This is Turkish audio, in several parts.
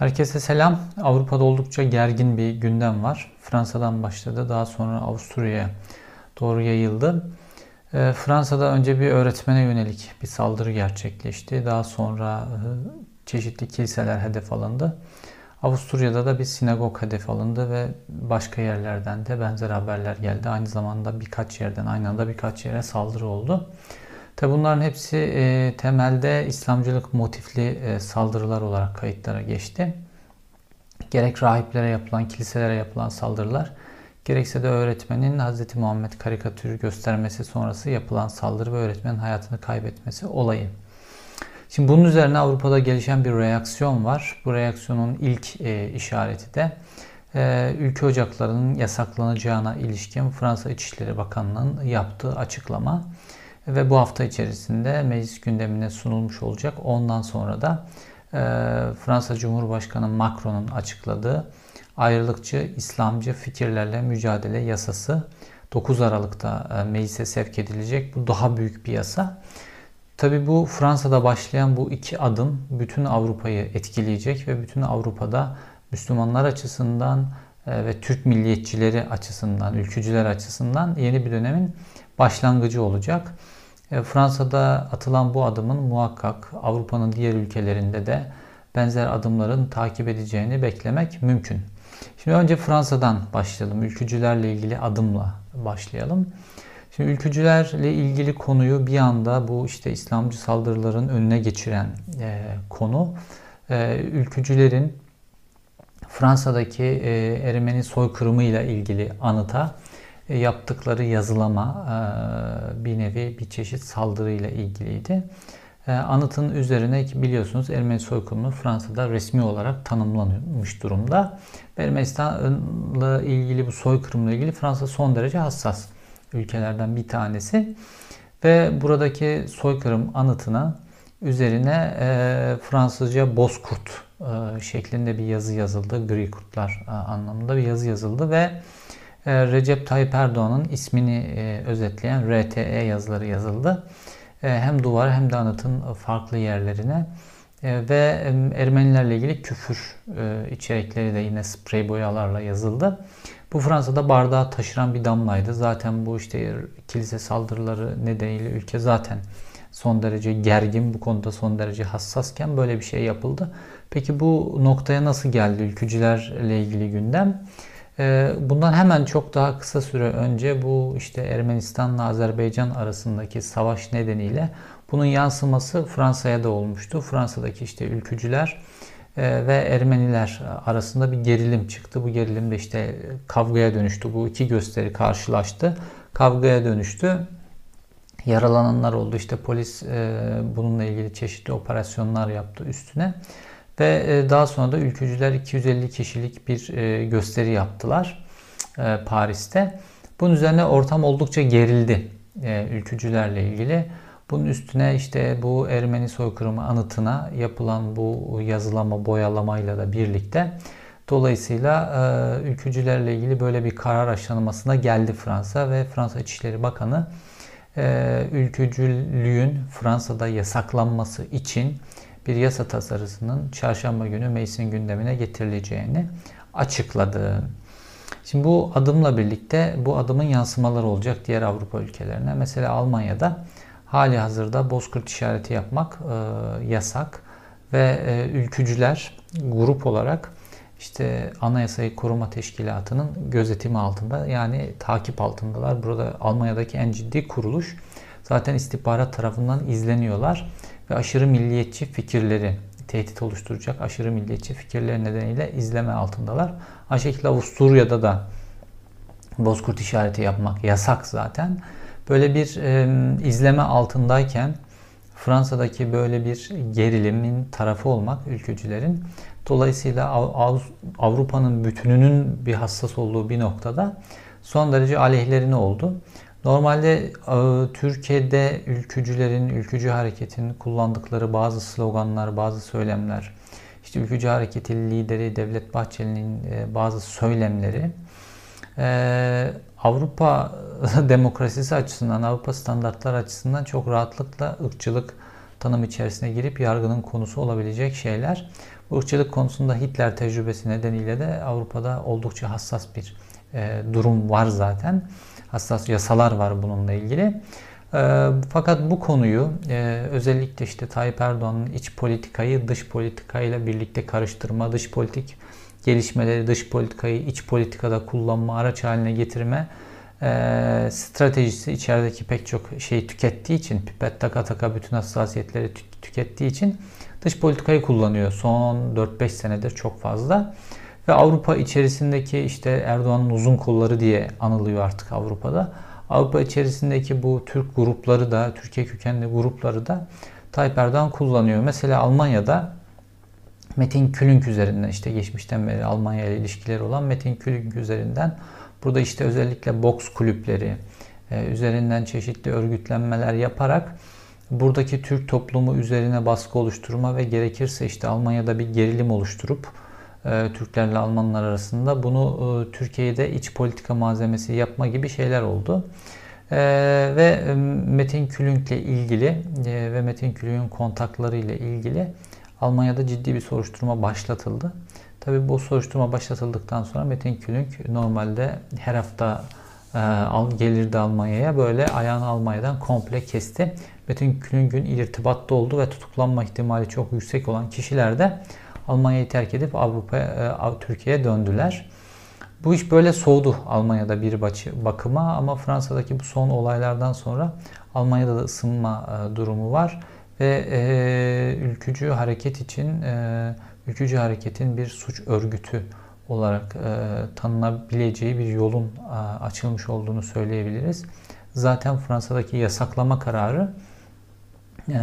Herkese selam. Avrupa'da oldukça gergin bir gündem var. Fransa'dan başladı, daha sonra Avusturya'ya doğru yayıldı. Ee, Fransa'da önce bir öğretmene yönelik bir saldırı gerçekleşti. Daha sonra e, çeşitli kiliseler hedef alındı. Avusturya'da da bir sinagog hedef alındı ve başka yerlerden de benzer haberler geldi. Aynı zamanda birkaç yerden aynı anda birkaç yere saldırı oldu. Tabi bunların hepsi e, temelde İslamcılık motifli e, saldırılar olarak kayıtlara geçti. Gerek rahiplere yapılan, kiliselere yapılan saldırılar, gerekse de öğretmenin Hz. Muhammed karikatürü göstermesi sonrası yapılan saldırı ve öğretmenin hayatını kaybetmesi olayı. Şimdi bunun üzerine Avrupa'da gelişen bir reaksiyon var. Bu reaksiyonun ilk e, işareti de e, ülke ocaklarının yasaklanacağına ilişkin Fransa İçişleri Bakanlığı'nın yaptığı açıklama ve bu hafta içerisinde meclis gündemine sunulmuş olacak. Ondan sonra da e, Fransa Cumhurbaşkanı Macron'un açıkladığı ayrılıkçı İslamcı fikirlerle mücadele yasası 9 Aralık'ta e, meclise sevk edilecek. Bu daha büyük bir yasa. Tabi bu Fransa'da başlayan bu iki adım bütün Avrupa'yı etkileyecek ve bütün Avrupa'da Müslümanlar açısından e, ve Türk milliyetçileri açısından, ülkücüler açısından yeni bir dönemin başlangıcı olacak. E, Fransa'da atılan bu adımın muhakkak Avrupa'nın diğer ülkelerinde de benzer adımların takip edeceğini beklemek mümkün. Şimdi önce Fransa'dan başlayalım. Ülkücülerle ilgili adımla başlayalım. Şimdi ülkücülerle ilgili konuyu bir anda bu işte İslamcı saldırıların önüne geçiren e, konu e, ülkücülerin Fransa'daki e, Ermeni soykırımı ile ilgili anıta yaptıkları yazılama e, bir nevi bir çeşit saldırıyla ilgiliydi. E, anıtın üzerine biliyorsunuz Ermeni soykırımı Fransa'da resmi olarak tanımlanmış durumda. Ermenistan'la ilgili bu soykırımla ilgili Fransa son derece hassas ülkelerden bir tanesi. Ve buradaki soykırım anıtına üzerine Fransızca Bozkurt şeklinde bir yazı yazıldı. Gri kurtlar anlamında bir yazı yazıldı ve e, Recep Tayyip Erdoğan'ın ismini e, özetleyen RTE yazıları yazıldı. E, hem duvar hem de anıtın farklı yerlerine ve Ermenilerle ilgili küfür içerikleri de yine sprey boyalarla yazıldı. Bu Fransa'da bardağı taşıran bir damlaydı. Zaten bu işte kilise saldırıları nedeniyle ülke zaten son derece gergin bu konuda son derece hassasken böyle bir şey yapıldı. Peki bu noktaya nasıl geldi ülkücülerle ilgili gündem? Ee, bundan hemen çok daha kısa süre önce bu işte Ermenistan'la Azerbaycan arasındaki savaş nedeniyle bunun yansıması Fransa'ya da olmuştu. Fransa'daki işte ülkücüler e, ve Ermeniler arasında bir gerilim çıktı. Bu gerilim de işte kavgaya dönüştü. Bu iki gösteri karşılaştı. Kavgaya dönüştü. Yaralananlar oldu. İşte polis e, bununla ilgili çeşitli operasyonlar yaptı üstüne. Ve e, daha sonra da ülkücüler 250 kişilik bir e, gösteri yaptılar e, Paris'te. Bunun üzerine ortam oldukça gerildi ülkücülerle ilgili. Bunun üstüne işte bu Ermeni soykırımı anıtına yapılan bu yazılama, boyalamayla da birlikte dolayısıyla ülkücülerle ilgili böyle bir karar aşılmasına geldi Fransa ve Fransa İçişleri Bakanı ülkücülüğün Fransa'da yasaklanması için bir yasa tasarısının çarşamba günü meclisin gündemine getirileceğini açıkladı. Şimdi bu adımla birlikte bu adımın yansımaları olacak diğer Avrupa ülkelerine. Mesela Almanya'da hali hazırda bozkurt işareti yapmak e, yasak ve e, ülkücüler grup olarak işte Anayasayı Koruma Teşkilatı'nın gözetimi altında yani takip altındalar. Burada Almanya'daki en ciddi kuruluş. Zaten istihbarat tarafından izleniyorlar ve aşırı milliyetçi fikirleri tehdit oluşturacak aşırı milliyetçi fikirler nedeniyle izleme altındalar. Aynı şekilde Avusturya'da da bozkurt işareti yapmak yasak zaten. Böyle bir e, izleme altındayken Fransa'daki böyle bir gerilimin tarafı olmak ülkücülerin dolayısıyla Avrupa'nın bütününün bir hassas olduğu bir noktada son derece aleyhlerine oldu. Normalde e, Türkiye'de ülkücülerin, ülkücü hareketin kullandıkları bazı sloganlar, bazı söylemler, işte ülkücü hareketin lideri Devlet Bahçeli'nin e, bazı söylemleri e, Avrupa demokrasisi açısından, Avrupa standartlar açısından çok rahatlıkla ırkçılık tanım içerisine girip yargının konusu olabilecek şeyler. Bu ırkçılık konusunda Hitler tecrübesi nedeniyle de Avrupa'da oldukça hassas bir durum var zaten. Hassas yasalar var bununla ilgili. E, fakat bu konuyu e, özellikle işte Tayyip Erdoğan'ın iç politikayı dış politikayla birlikte karıştırma, dış politik gelişmeleri, dış politikayı iç politikada kullanma, araç haline getirme e, stratejisi içerideki pek çok şeyi tükettiği için, pipet taka taka bütün hassasiyetleri tükettiği için dış politikayı kullanıyor. Son 4-5 senedir çok fazla. Ve Avrupa içerisindeki işte Erdoğan'ın uzun kolları diye anılıyor artık Avrupa'da. Avrupa içerisindeki bu Türk grupları da, Türkiye kökenli grupları da Tayyip Erdoğan kullanıyor. Mesela Almanya'da Metin Külünk üzerinden işte geçmişten beri Almanya ile ilişkileri olan Metin Külünk üzerinden burada işte özellikle boks kulüpleri e, üzerinden çeşitli örgütlenmeler yaparak buradaki Türk toplumu üzerine baskı oluşturma ve gerekirse işte Almanya'da bir gerilim oluşturup Türklerle Almanlar arasında bunu e, Türkiye'de iç politika malzemesi yapma gibi şeyler oldu. E, ve Metin Külünk'le ilgili ve Metin Külünk'ün kontakları ile ilgili Almanya'da ciddi bir soruşturma başlatıldı. Tabii bu soruşturma başlatıldıktan sonra Metin Külünk normalde her hafta gelirdi Almanya'ya böyle ayağını Almanya'dan komple kesti. Metin Külünk'ün irtibatta olduğu ve tutuklanma ihtimali çok yüksek olan kişiler de Almanya'yı terk edip Avrupa'ya, e, Türkiye'ye döndüler. Bu iş böyle soğudu Almanya'da bir bakıma ama Fransa'daki bu son olaylardan sonra Almanya'da da ısınma e, durumu var ve e, ülkücü hareket için e, ülkücü hareketin bir suç örgütü olarak e, tanınabileceği bir yolun e, açılmış olduğunu söyleyebiliriz. Zaten Fransa'daki yasaklama kararı e,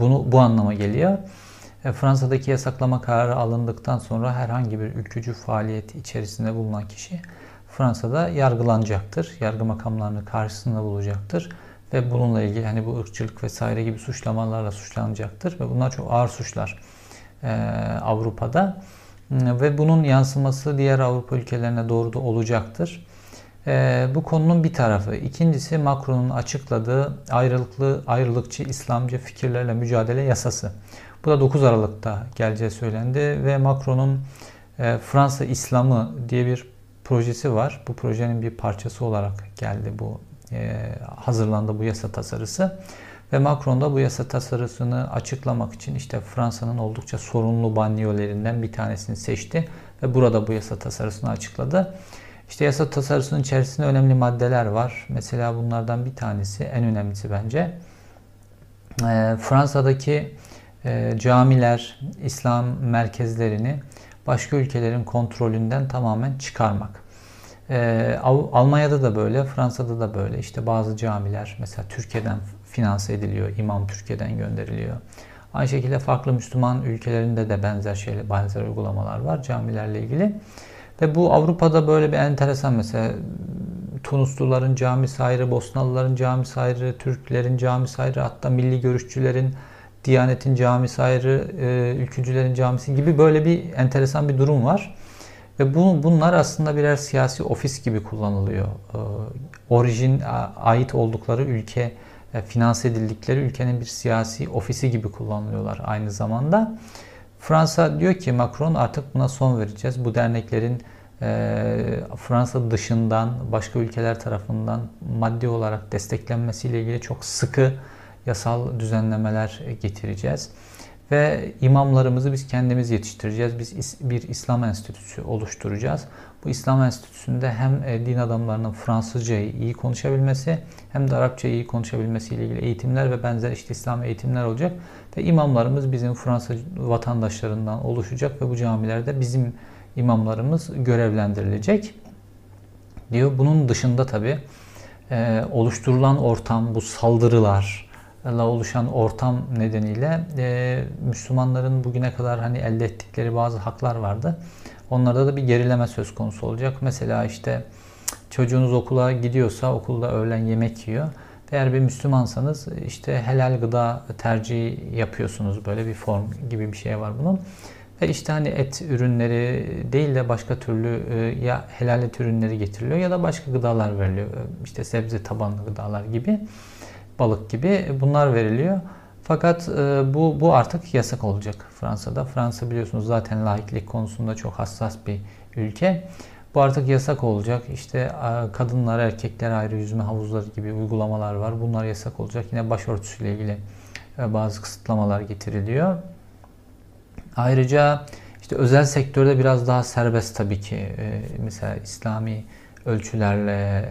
bunu bu anlama geliyor. E, Fransa'daki yasaklama kararı alındıktan sonra herhangi bir ülkücü faaliyet içerisinde bulunan kişi Fransa'da yargılanacaktır. Yargı makamlarının karşısında bulacaktır ve bununla ilgili hani bu ırkçılık vesaire gibi suçlamalarla suçlanacaktır ve bunlar çok ağır suçlar e, Avrupa'da ve bunun yansıması diğer Avrupa ülkelerine doğru da olacaktır. E, bu konunun bir tarafı. İkincisi Macron'un açıkladığı ayrılıklı, ayrılıkçı İslamcı fikirlerle mücadele yasası. Bu da 9 Aralık'ta geleceği söylendi ve Macron'un e, Fransa İslamı diye bir projesi var. Bu projenin bir parçası olarak geldi bu e, hazırlandı bu yasa tasarısı. Ve Macron da bu yasa tasarısını açıklamak için işte Fransa'nın oldukça sorunlu banyolerinden bir tanesini seçti ve burada bu yasa tasarısını açıkladı. İşte yasa tasarısının içerisinde önemli maddeler var. Mesela bunlardan bir tanesi, en önemlisi bence. E, Fransa'daki e, camiler, İslam merkezlerini başka ülkelerin kontrolünden tamamen çıkarmak. E, Almanya'da da böyle, Fransa'da da böyle. İşte bazı camiler mesela Türkiye'den finanse ediliyor, imam Türkiye'den gönderiliyor. Aynı şekilde farklı Müslüman ülkelerinde de benzer şeyler, benzer uygulamalar var camilerle ilgili. Ve bu Avrupa'da böyle bir enteresan mesela Tunusluların camisi ayrı, Bosnalıların camisi ayrı, Türklerin camisi ayrı, hatta milli görüşçülerin Diyanet'in camisi ayrı, e, ülkücülerin camisi gibi böyle bir enteresan bir durum var. Ve bu, bunlar aslında birer siyasi ofis gibi kullanılıyor. E, orijin ait oldukları ülke, e, finanse edildikleri ülkenin bir siyasi ofisi gibi kullanılıyorlar aynı zamanda. Fransa diyor ki Macron artık buna son vereceğiz. Bu derneklerin e, Fransa dışından başka ülkeler tarafından maddi olarak desteklenmesiyle ilgili çok sıkı yasal düzenlemeler getireceğiz. Ve imamlarımızı biz kendimiz yetiştireceğiz. Biz bir İslam enstitüsü oluşturacağız. Bu İslam enstitüsünde hem e, din adamlarının Fransızcayı iyi konuşabilmesi hem de Arapçayı iyi konuşabilmesi ile ilgili eğitimler ve benzer işte İslam eğitimler olacak. Ve imamlarımız bizim Fransız vatandaşlarından oluşacak ve bu camilerde bizim imamlarımız görevlendirilecek diyor. Bunun dışında tabi e, oluşturulan ortam, bu saldırılar, oluşan ortam nedeniyle e, Müslümanların bugüne kadar hani elde ettikleri bazı haklar vardı. Onlarda da bir gerileme söz konusu olacak. Mesela işte çocuğunuz okula gidiyorsa okulda öğlen yemek yiyor. Eğer bir Müslümansanız işte helal gıda tercihi yapıyorsunuz. Böyle bir form gibi bir şey var bunun. Ve işte hani et ürünleri değil de başka türlü e, ya helal et ürünleri getiriliyor ya da başka gıdalar veriliyor. İşte sebze tabanlı gıdalar gibi balık gibi bunlar veriliyor. Fakat e, bu, bu artık yasak olacak Fransa'da. Fransa biliyorsunuz zaten laiklik konusunda çok hassas bir ülke. Bu artık yasak olacak. İşte e, kadınlar, erkekler ayrı yüzme havuzları gibi uygulamalar var. Bunlar yasak olacak. Yine başörtüsüyle ilgili e, bazı kısıtlamalar getiriliyor. Ayrıca işte özel sektörde biraz daha serbest tabii ki. E, mesela İslami ölçülerle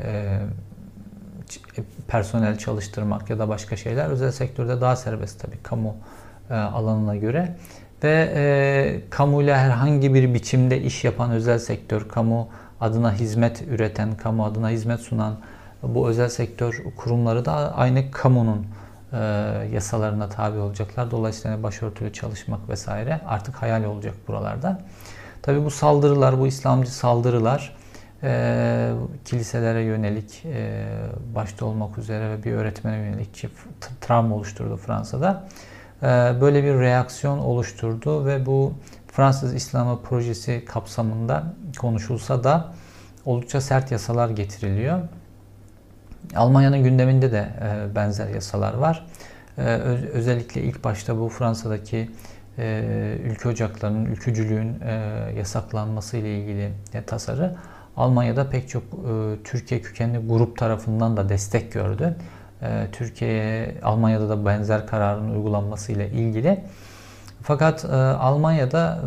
personel çalıştırmak ya da başka şeyler özel sektörde daha serbest tabii kamu alanına göre ve e, kamuyla herhangi bir biçimde iş yapan özel sektör, kamu adına hizmet üreten, kamu adına hizmet sunan bu özel sektör kurumları da aynı kamunun e, yasalarına tabi olacaklar. Dolayısıyla başörtülü çalışmak vesaire artık hayal olacak buralarda. Tabi bu saldırılar, bu İslamcı saldırılar e, kiliselere yönelik e, başta olmak üzere ve bir öğretmene yönelik travma oluşturdu Fransa'da. Ee, böyle bir reaksiyon oluşturdu ve bu Fransız İslamı projesi kapsamında konuşulsa da oldukça sert yasalar getiriliyor. Almanya'nın gündeminde de e, benzer yasalar var. Ee, özellikle ilk başta bu Fransa'daki e, ülke ocaklarının, ülkücülüğün e, yasaklanması ile ilgili tasarı Almanya'da pek çok Türkiye kökenli grup tarafından da destek gördü. Ee, Türkiye'ye, Almanya'da da benzer kararın uygulanması ile ilgili. Fakat e, Almanya'da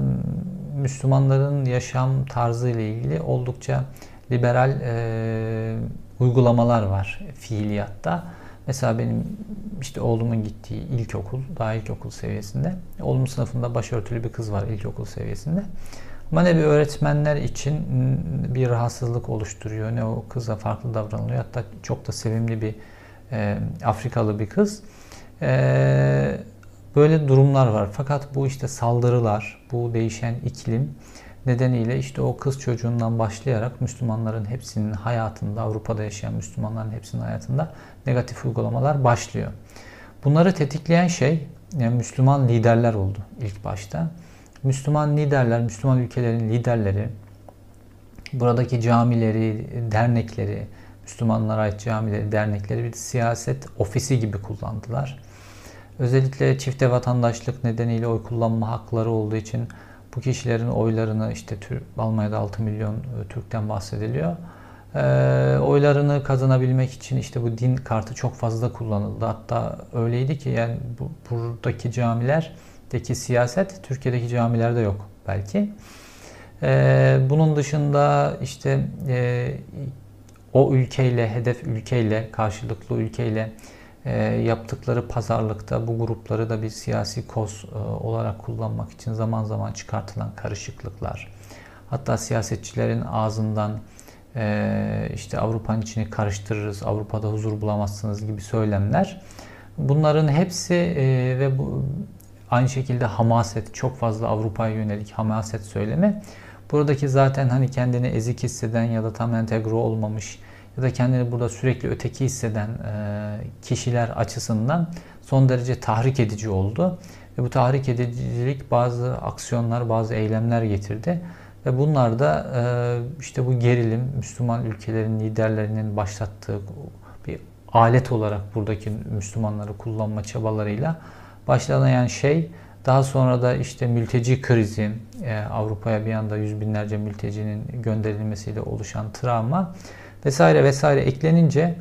Müslümanların yaşam tarzı ile ilgili oldukça liberal e, uygulamalar var fiiliyatta. Mesela benim işte oğlumun gittiği ilkokul, daha ilkokul seviyesinde. Oğlumun sınıfında başörtülü bir kız var ilkokul seviyesinde. Ama ne bir öğretmenler için bir rahatsızlık oluşturuyor, ne o kıza farklı davranılıyor. Hatta çok da sevimli bir e, Afrikalı bir kız. E, böyle durumlar var. Fakat bu işte saldırılar, bu değişen iklim nedeniyle işte o kız çocuğundan başlayarak Müslümanların hepsinin hayatında, Avrupa'da yaşayan Müslümanların hepsinin hayatında negatif uygulamalar başlıyor. Bunları tetikleyen şey yani Müslüman liderler oldu ilk başta. Müslüman liderler, Müslüman ülkelerin liderleri buradaki camileri, dernekleri, Müslümanlara ait camileri, dernekleri bir siyaset ofisi gibi kullandılar. Özellikle çifte vatandaşlık nedeniyle oy kullanma hakları olduğu için bu kişilerin oylarını işte Almanya'da 6 milyon e, Türk'ten bahsediliyor. E, oylarını kazanabilmek için işte bu din kartı çok fazla kullanıldı. Hatta öyleydi ki yani bu, buradaki camilerdeki siyaset Türkiye'deki camilerde yok belki. E, bunun dışında işte e, o ülkeyle, hedef ülkeyle, karşılıklı ülkeyle e, yaptıkları pazarlıkta bu grupları da bir siyasi koz e, olarak kullanmak için zaman zaman çıkartılan karışıklıklar. Hatta siyasetçilerin ağzından e, işte Avrupa'nın içini karıştırırız, Avrupa'da huzur bulamazsınız gibi söylemler. Bunların hepsi e, ve bu aynı şekilde hamaset, çok fazla Avrupa'ya yönelik hamaset söylemi Buradaki zaten hani kendini ezik hisseden ya da tam entegre olmamış ya da kendini burada sürekli öteki hisseden e, kişiler açısından son derece tahrik edici oldu. Ve bu tahrik edicilik bazı aksiyonlar, bazı eylemler getirdi. Ve bunlar da e, işte bu gerilim Müslüman ülkelerin liderlerinin başlattığı bir alet olarak buradaki Müslümanları kullanma çabalarıyla başlayan şey daha sonra da işte mülteci krizi, e, Avrupa'ya bir anda yüz binlerce mültecinin gönderilmesiyle oluşan travma vesaire vesaire eklenince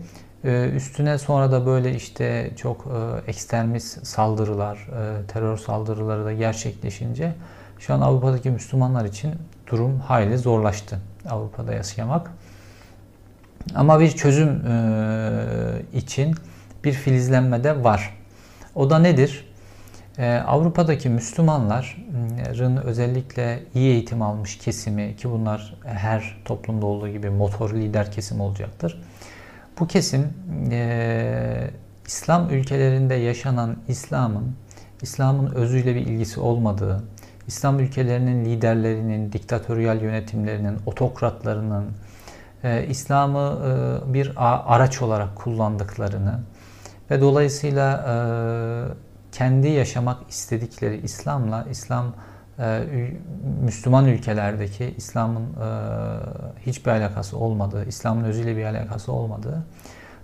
e, üstüne sonra da böyle işte çok e, ekstremist saldırılar, terör saldırıları da gerçekleşince şu an Avrupa'daki Müslümanlar için durum hayli zorlaştı Avrupa'da yaşamak. Ama bir çözüm için bir filizlenme de var. O da nedir? Ee, Avrupa'daki Müslümanların özellikle iyi eğitim almış kesimi ki bunlar her toplumda olduğu gibi motor lider kesim olacaktır. Bu kesim e, İslam ülkelerinde yaşanan İslam'ın İslam'ın özüyle bir ilgisi olmadığı, İslam ülkelerinin liderlerinin, diktatöryal yönetimlerinin, otokratlarının e, İslam'ı e, bir araç olarak kullandıklarını ve dolayısıyla kendi yaşamak istedikleri İslam'la İslam e, Müslüman ülkelerdeki İslam'ın e, hiçbir alakası olmadığı, İslam'ın özüyle bir alakası olmadığı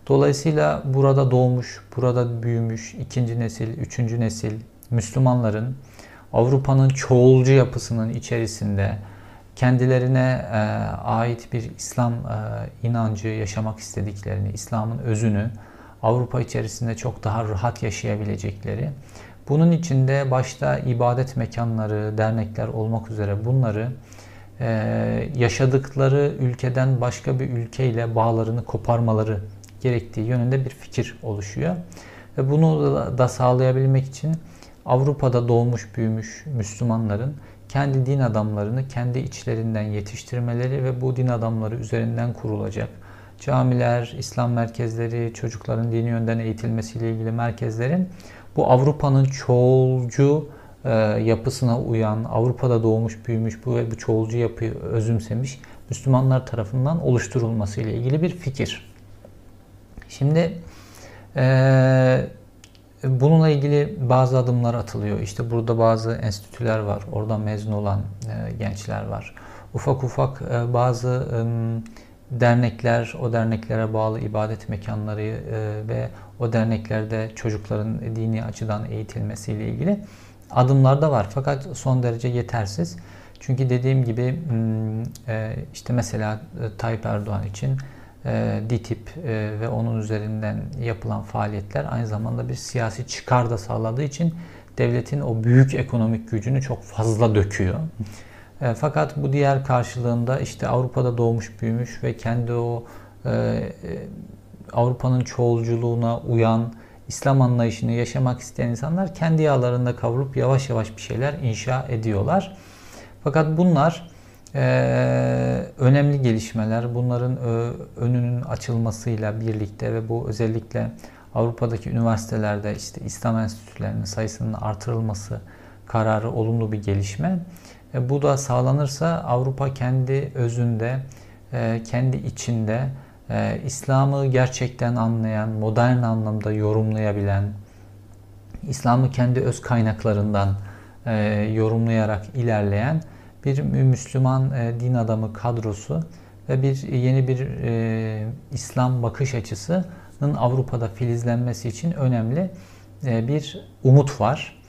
Dolayısıyla burada doğmuş, burada büyümüş ikinci nesil, üçüncü nesil Müslümanların Avrupa'nın çoğulcu yapısının içerisinde kendilerine e, ait bir İslam inancı yaşamak istediklerini, İslam'ın özünü Avrupa içerisinde çok daha rahat yaşayabilecekleri, bunun içinde başta ibadet mekanları, dernekler olmak üzere bunları e, yaşadıkları ülkeden başka bir ülkeyle bağlarını koparmaları gerektiği yönünde bir fikir oluşuyor. Ve bunu da sağlayabilmek için Avrupa'da doğmuş büyümüş Müslümanların kendi din adamlarını kendi içlerinden yetiştirmeleri ve bu din adamları üzerinden kurulacak camiler, İslam merkezleri, çocukların dini yönden eğitilmesiyle ilgili merkezlerin bu Avrupa'nın çoğulcu e, yapısına uyan, Avrupa'da doğmuş, büyümüş bu ve bu çoğulcu yapıyı özümsemiş Müslümanlar tarafından oluşturulması ile ilgili bir fikir. Şimdi e, bununla ilgili bazı adımlar atılıyor. İşte burada bazı enstitüler var. Oradan mezun olan e, gençler var. Ufak ufak e, bazı e, dernekler, o derneklere bağlı ibadet mekanları e, ve o derneklerde çocukların dini açıdan eğitilmesiyle ilgili adımlar da var. Fakat son derece yetersiz. Çünkü dediğim gibi e, işte mesela e, Tayyip Erdoğan için DİTİP ve onun üzerinden yapılan faaliyetler aynı zamanda bir siyasi çıkar da sağladığı için devletin o büyük ekonomik gücünü çok fazla döküyor. E, fakat bu diğer karşılığında işte Avrupa'da doğmuş büyümüş ve kendi o Avrupa'nın çoğulculuğuna uyan İslam anlayışını yaşamak isteyen insanlar kendi yağlarında kavrulup yavaş yavaş bir şeyler inşa ediyorlar. Fakat bunlar ee, önemli gelişmeler. Bunların önünün açılmasıyla birlikte ve bu özellikle Avrupa'daki üniversitelerde işte İslam enstitülerinin sayısının artırılması kararı olumlu bir gelişme. E, bu da sağlanırsa Avrupa kendi özünde, e, kendi içinde e, İslam'ı gerçekten anlayan, modern anlamda yorumlayabilen, İslam'ı kendi öz kaynaklarından yorumlayarak ilerleyen bir Müslüman din adamı kadrosu ve bir yeni bir İslam bakış açısının Avrupa'da filizlenmesi için önemli bir umut var.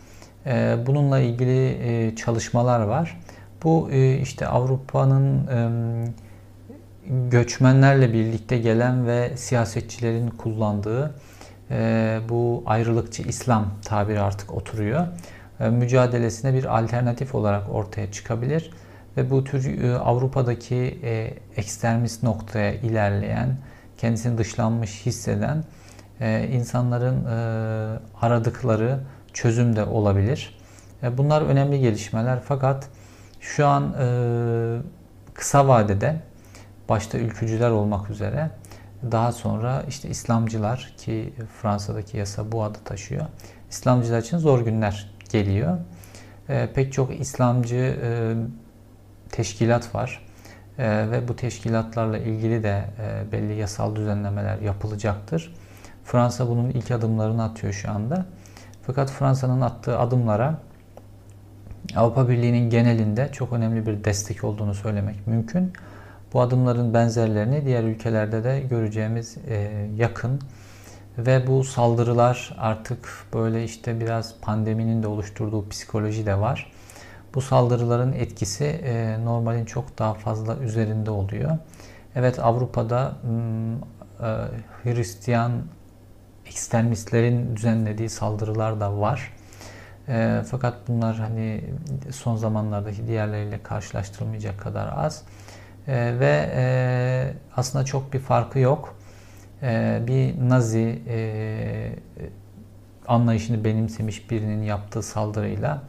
E, bununla ilgili e, çalışmalar var. Bu e, işte Avrupa'nın göçmenlerle birlikte gelen ve siyasetçilerin kullandığı e, bu ayrılıkçı İslam tabiri artık oturuyor. Mücadelesine bir alternatif olarak ortaya çıkabilir. Ve bu tür Avrupa'daki ekstremist noktaya ilerleyen, kendisini dışlanmış hisseden insanların aradıkları çözüm de olabilir. Bunlar önemli gelişmeler fakat şu an kısa vadede başta ülkücüler olmak üzere daha sonra işte İslamcılar ki Fransa'daki yasa bu adı taşıyor. İslamcılar için zor günler geliyor. E, pek çok İslamcı e, teşkilat var e, ve bu teşkilatlarla ilgili de e, belli yasal düzenlemeler yapılacaktır. Fransa bunun ilk adımlarını atıyor şu anda. Fakat Fransa'nın attığı adımlara Avrupa Birliği'nin genelinde çok önemli bir destek olduğunu söylemek mümkün. Bu adımların benzerlerini diğer ülkelerde de göreceğimiz e, yakın. Ve bu saldırılar artık böyle işte biraz pandeminin de oluşturduğu psikoloji de var. Bu saldırıların etkisi e, normalin çok daha fazla üzerinde oluyor. Evet Avrupa'da hmm, e, Hristiyan ekstremistlerin düzenlediği saldırılar da var. E, fakat bunlar hani son zamanlardaki diğerleriyle karşılaştırılmayacak kadar az. ve aslında çok bir farkı yok. Ee, bir Nazi e, anlayışını benimsemiş birinin yaptığı saldırıyla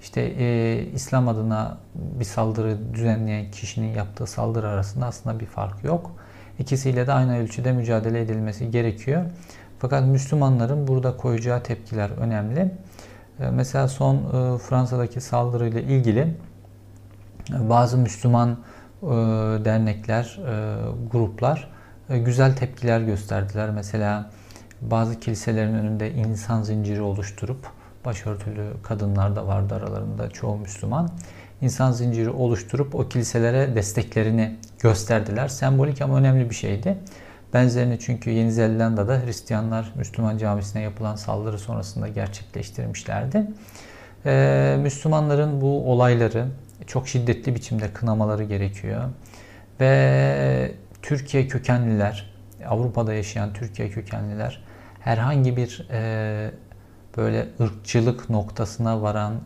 işte e, İslam adına bir saldırı düzenleyen kişinin yaptığı saldırı arasında aslında bir fark yok. İkisiyle de aynı ölçüde mücadele edilmesi gerekiyor. Fakat Müslümanların burada koyacağı tepkiler önemli. E, mesela son e, Fransa'daki saldırıyla ilgili e, bazı Müslüman e, dernekler, gruplar güzel tepkiler gösterdiler. Mesela bazı kiliselerin önünde insan zinciri oluşturup başörtülü kadınlar da vardı aralarında çoğu Müslüman. İnsan zinciri oluşturup o kiliselere desteklerini gösterdiler. Sembolik ama önemli bir şeydi. Benzerini çünkü Yeni Zelanda'da Hristiyanlar Müslüman camisine yapılan saldırı sonrasında gerçekleştirmişlerdi. Ee, Müslümanların bu olayları çok şiddetli biçimde kınamaları gerekiyor. Ve Türkiye kökenliler, Avrupa'da yaşayan Türkiye kökenliler herhangi bir e, böyle ırkçılık noktasına varan e,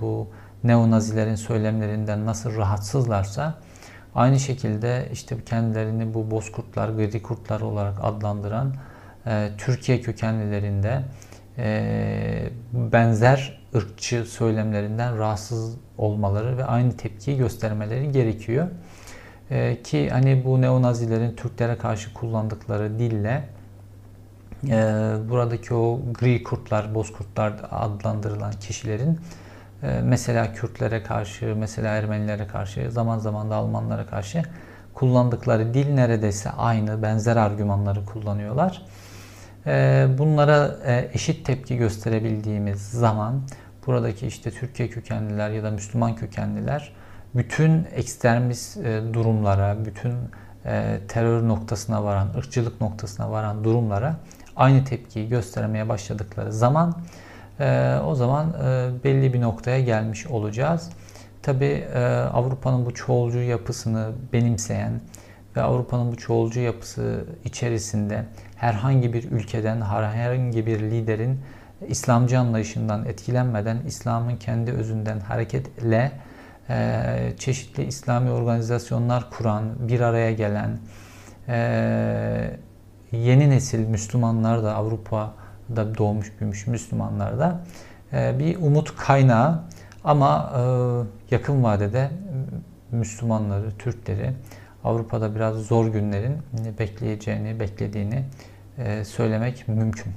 bu neonazilerin söylemlerinden nasıl rahatsızlarsa aynı şekilde işte kendilerini bu bozkurtlar, gri kurtlar olarak adlandıran e, Türkiye kökenlilerinde e, benzer ırkçı söylemlerinden rahatsız olmaları ve aynı tepkiyi göstermeleri gerekiyor. E, ki hani bu neonazilerin Türklere karşı kullandıkları dille e, buradaki o gri kurtlar, bozkurtlar adlandırılan kişilerin mesela Kürtlere karşı, mesela Ermenilere karşı, zaman zaman da Almanlara karşı kullandıkları dil neredeyse aynı, benzer argümanları kullanıyorlar. E, bunlara e, eşit tepki gösterebildiğimiz zaman buradaki işte Türkiye kökenliler ya da Müslüman kökenliler bütün ekstremist durumlara, bütün terör noktasına varan, ırkçılık noktasına varan durumlara aynı tepkiyi göstermeye başladıkları zaman o zaman belli bir noktaya gelmiş olacağız. Tabi Avrupa'nın bu çoğulcu yapısını benimseyen ve Avrupa'nın bu çoğulcu yapısı içerisinde herhangi bir ülkeden, herhangi bir liderin İslamcı anlayışından etkilenmeden İslam'ın kendi özünden hareketle e, çeşitli İslami organizasyonlar kuran, bir araya gelen e, yeni nesil Müslümanlar da Avrupa'da doğmuş büyümüş Müslümanlar da e, bir umut kaynağı ama e, yakın vadede Müslümanları, Türkleri Avrupa'da biraz zor günlerin bekleyeceğini, beklediğini e, söylemek mümkün.